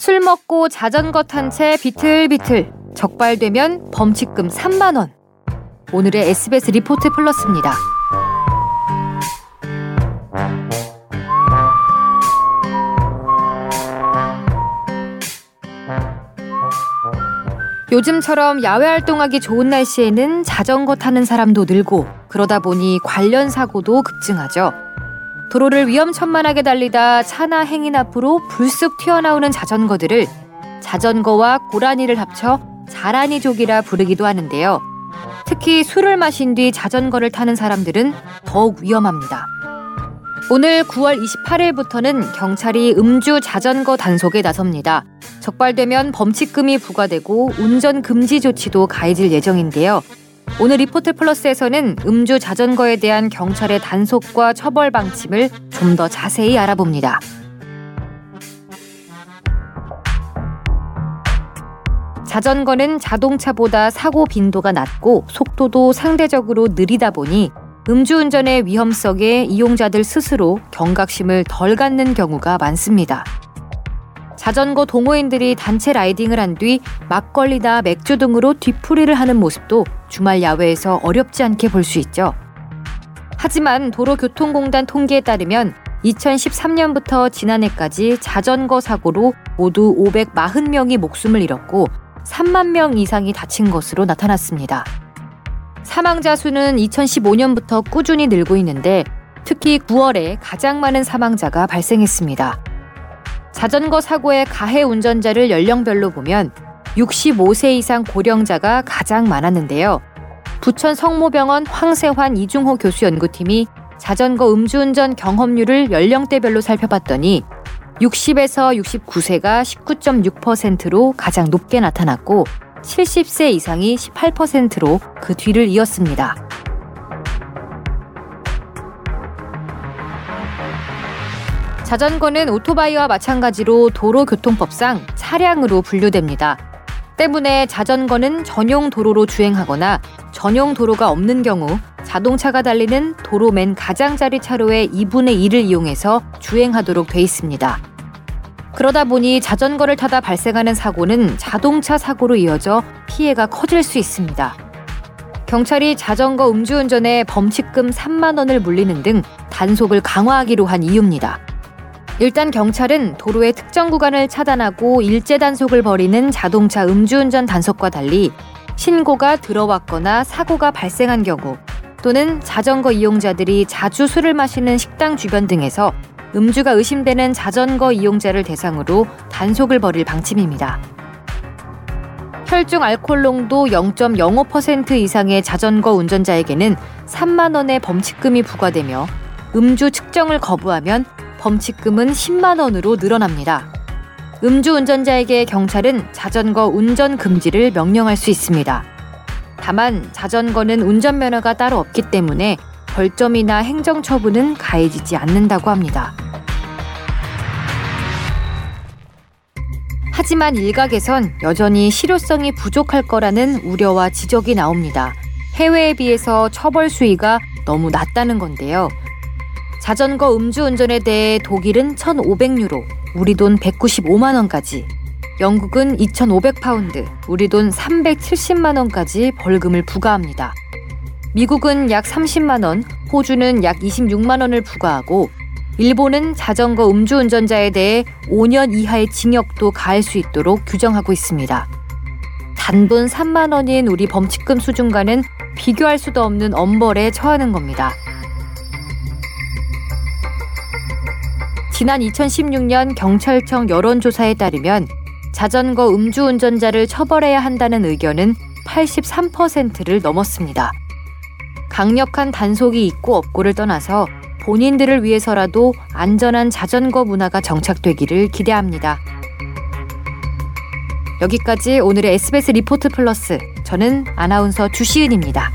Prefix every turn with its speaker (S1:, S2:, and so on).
S1: 술 먹고 자전거 탄 채 비틀비틀 적발되면 범칙금 3만 원. 오늘의 SBS 리포트 플러스입니다. 요즘처럼 야외 활동하기 좋은 날씨에는 자전거 타는 사람도 늘고 그러다 보니 관련 사고도 급증하죠. 도로를 위험천만하게 달리다 차나 행인 앞으로 불쑥 튀어나오는 자전거들을 자전거와 고라니를 합쳐 자라니족이라 부르기도 하는데요. 특히 술을 마신 뒤 자전거를 타는 사람들은 더욱 위험합니다. 오늘 9월 28일부터는 경찰이 음주 자전거 단속에 나섭니다. 적발되면 범칙금이 부과되고 운전 금지 조치도 가해질 예정인데요. 오늘 리포트 플러스에서는 음주 자전거에 대한 경찰의 단속과 처벌 방침을 좀 더 자세히 알아봅니다. 자전거는 자동차보다 사고 빈도가 낮고 속도도 상대적으로 느리다 보니 음주운전의 위험성에 이용자들 스스로 경각심을 덜 갖는 경우가 많습니다. 자전거 동호인들이 단체 라이딩을 한 뒤 막걸리나 맥주 등으로 뒤풀이를 하는 모습도 주말 야외에서 어렵지 않게 볼 수 있죠. 하지만 도로교통공단 통계에 따르면 2013년부터 지난해까지 자전거 사고로 모두 540명이 목숨을 잃었고 3만 명 이상이 다친 것으로 나타났습니다. 사망자 수는 2015년부터 꾸준히 늘고 있는데 특히 9월에 가장 많은 사망자가 발생했습니다. 자전거 사고의 가해 운전자를 연령별로 보면 65세 이상 고령자가 가장 많았는데요. 부천 성모병원 황세환 이중호 교수 연구팀이 자전거 음주운전 경험률을 연령대별로 살펴봤더니 60에서 69세가 19.6%로 가장 높게 나타났고 70세 이상이 18%로 그 뒤를 이었습니다. 자전거는 오토바이와 마찬가지로 도로교통법상 차량으로 분류됩니다. 때문에 자전거는 전용 도로로 주행하거나 전용 도로가 없는 경우 자동차가 달리는 도로 맨 가장자리 차로의 2분의 1을 이용해서 주행하도록 돼 있습니다. 그러다 보니 자전거를 타다 발생하는 사고는 자동차 사고로 이어져 피해가 커질 수 있습니다. 경찰이 자전거 음주운전에 범칙금 3만 원을 물리는 등 단속을 강화하기로 한 이유입니다. 일단 경찰은 도로의 특정 구간을 차단하고 일제 단속을 벌이는 자동차 음주운전 단속과 달리 신고가 들어왔거나 사고가 발생한 경우 또는 자전거 이용자들이 자주 술을 마시는 식당 주변 등에서 음주가 의심되는 자전거 이용자를 대상으로 단속을 벌일 방침입니다. 혈중 알코올 농도 0.05% 이상의 자전거 운전자에게는 3만 원의 범칙금이 부과되며 음주 측정을 거부하면 범칙금은 10만 원으로 늘어납니다. 음주 운전자에게 경찰은 자전거 운전 금지를 명령할 수 있습니다. 다만 자전거는 운전면허가 따로 없기 때문에 벌점이나 행정처분은 가해지지 않는다고 합니다. 하지만 일각에선 여전히 실효성이 부족할 거라는 우려와 지적이 나옵니다. 해외에 비해서 처벌 수위가 너무 낮다는 건데요. 자전거 음주운전에 대해 독일은 1,500유로, 우리 돈 195만 원까지, 영국은 2,500파운드, 우리 돈 370만 원까지 벌금을 부과합니다. 미국은 약 30만 원, 호주는 약 26만 원을 부과하고 일본은 자전거 음주운전자에 대해 5년 이하의 징역도 가할 수 있도록 규정하고 있습니다. 단돈 3만 원인 우리 범칙금 수준과는 비교할 수도 없는 엄벌에 처하는 겁니다. 지난 2016년 경찰청 여론조사에 따르면 자전거 음주운전자를 처벌해야 한다는 의견은 83%를 넘었습니다. 강력한 단속이 있고 없고를 떠나서 본인들을 위해서라도 안전한 자전거 문화가 정착되기를 기대합니다. 여기까지 오늘의 SBS 리포트 플러스. 저는 아나운서 주시은입니다.